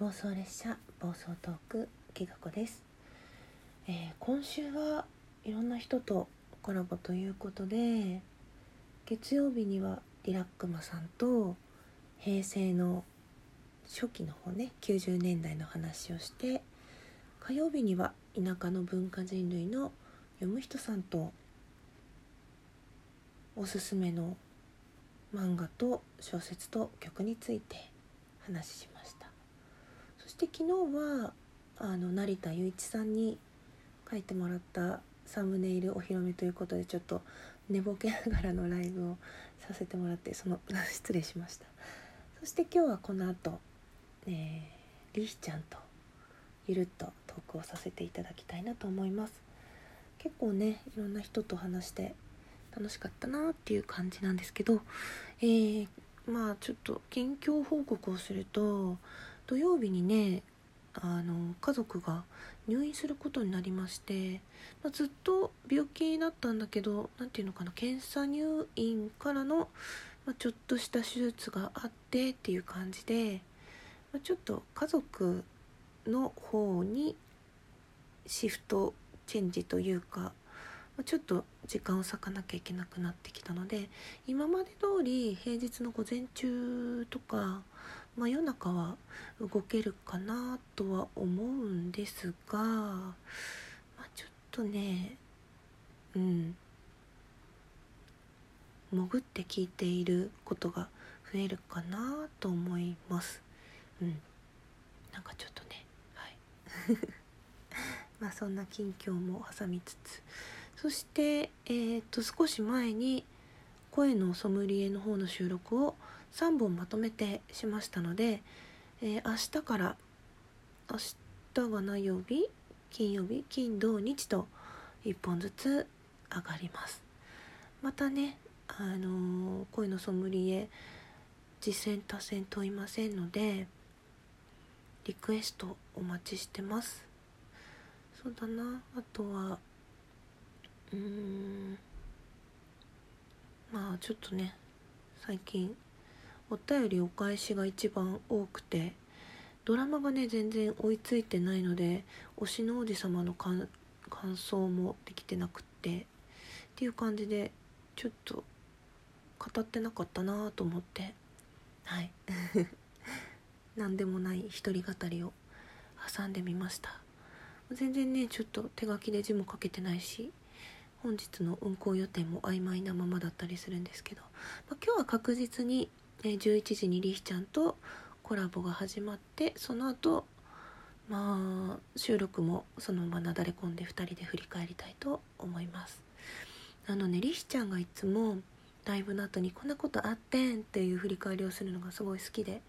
暴走列車暴走トークきがこです、えー今週はいろんな人とコラボということで月曜日にはリラックマさんと平成の初期の方ね90年代の話をして火曜日には田舎の文化人類の読む人さんとおすすめの漫画と小説と曲について話しました。して昨日はあの成田雄一さんに書いてもらったサムネイルお披露目ということでちょっと寝ぼけながらのライブをさせてもらってその 失礼しました。そして今日はこの後、えー、リヒちゃんとゆるっとトークをさせていただきたいなと思います。結構ねいろんな人と話して楽しかったなっていう感じなんですけど、えー、まあちょっと近況報告をすると土曜日にねあの家族が入院することになりまして、まあ、ずっと病気だったんだけど何ていうのかな検査入院からの、まあ、ちょっとした手術があってっていう感じで、まあ、ちょっと家族の方にシフトチェンジというか、まちょっと時間を割かなきゃいけなくなってきたので今まで通り平日の午前中とか真夜中は動けるかなとは思うんですが、まあ、ちょっとねうん。潜って聞いていることが増えるかなと思います。うん。なんかちょっとねはい。まあそんな近況も挟みつつ。そしてえー、っと少し前に声のソムリエの方の収録を3本まとめてしましたので、えー明日から明日が何曜日？金曜日？金土日と1本ずつ上がります。またねあのー声のソムリエ実践多戦問いませんのでリクエストお待ちしてます。そうだな。あとはうーん。まあちょっとね最近お便りお返しが一番多くてドラマがね全然追いついてないので推しの王子様の感想もできてなくってっていう感じでちょっと語ってなかったなと思ってはい。何でもない一人語りを挟んでみました。全然ねちょっと手書きで字も書けてないし本日の運行予定も曖昧なままだったりするんですけど、まあ、今日は確実に、11時にリヒちゃんとコラボが始まってその後まあ収録もそのままなだれ込んで2人で振り返りたいと思います。あのねリヒちゃんがいつもライブの後にこんなことあってんっていう振り返りをするのがすごい好きで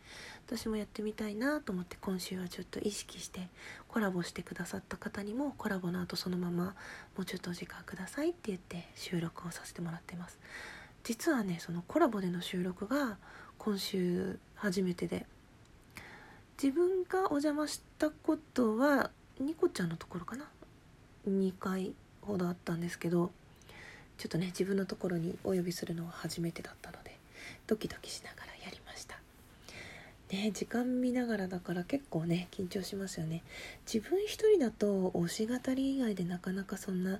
私もやってみたいなと思って今週はちょっと意識してコラボしてくださった方にもコラボの後そのままもうちょっとお時間くださいって言って収録をさせてもらってます。実はねそのコラボでの収録が今週初めてで。自分がお邪魔したことはニコちゃんのところかな。2回ほどあったんですけどちょっとね自分のところにお呼びするのは初めてだったのでドキドキしながらやりました。ね時間見ながらだから結構ね緊張しますよね。自分一人だと推し語り以外でなかなかそんな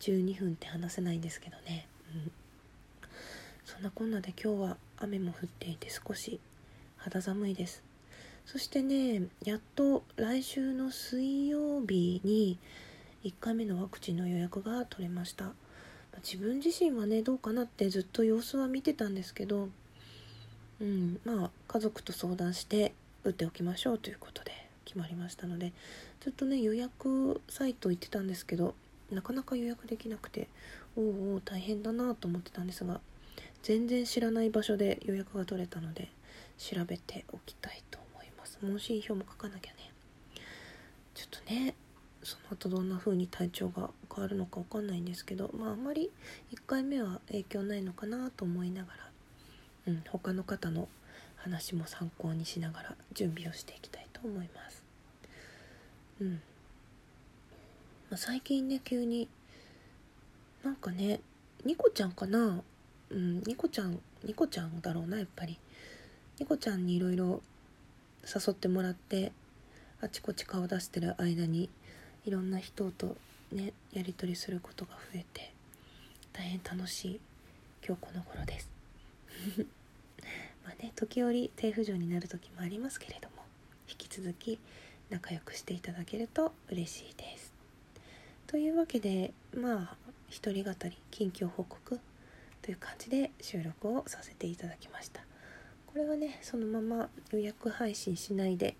12分って話せないんですけどね。うん。そんなこんなで今日は雨も降っていて少し肌寒いです。そしてねやっと来週の水曜日に1回目のワクチンの予約が取れました。自分自身はねどうかなってずっと様子は見てたんですけどうんまあ家族と相談して打っておきましょうということで決まりましたのでずっとね予約サイト行ってたんですけどなかなか予約できなくておうおう大変だなと思ってたんですが全然知らない場所で予約が取れたので調べておきたいと思います。問診票も書かなきゃね。ちょっとねその後どんな風に体調が変わるのかわかんないんですけどまああんまり1回目は影響ないのかなと思いながら、うん、他の方の話も参考にしながら準備をしていきたいと思います。うん、まあ、最近ね急になんかねニコちゃんかな？うんニコちゃんニコちゃんだろうなやっぱり。ニコちゃんにいろいろ誘ってもらってあちこち顔出してる間にいろんな人とねやり取りすることが増えて大変楽しい今日この頃です。まあね時折低浮上になる時もありますけれども引き続き仲良くしていただけると嬉しいです。というわけでまあ一人語り近況報告という感じで収録をさせていただきました。これはねそのまま予約配信しないで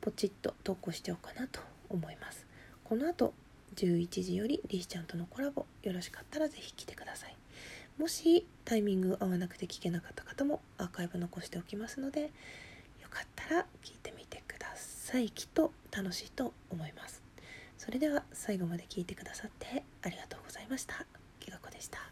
ポチッと投稿しておこうかなと思います。この後11時よりリーちゃんとのコラボよろしかったら是非来てください。もしタイミング合わなくて聞けなかった方もアーカイブ残しておきますのでよかったら聞いてみてください。きっと楽しいと思います。それでは最後まで聞いてくださってありがとうございました。きがこでした。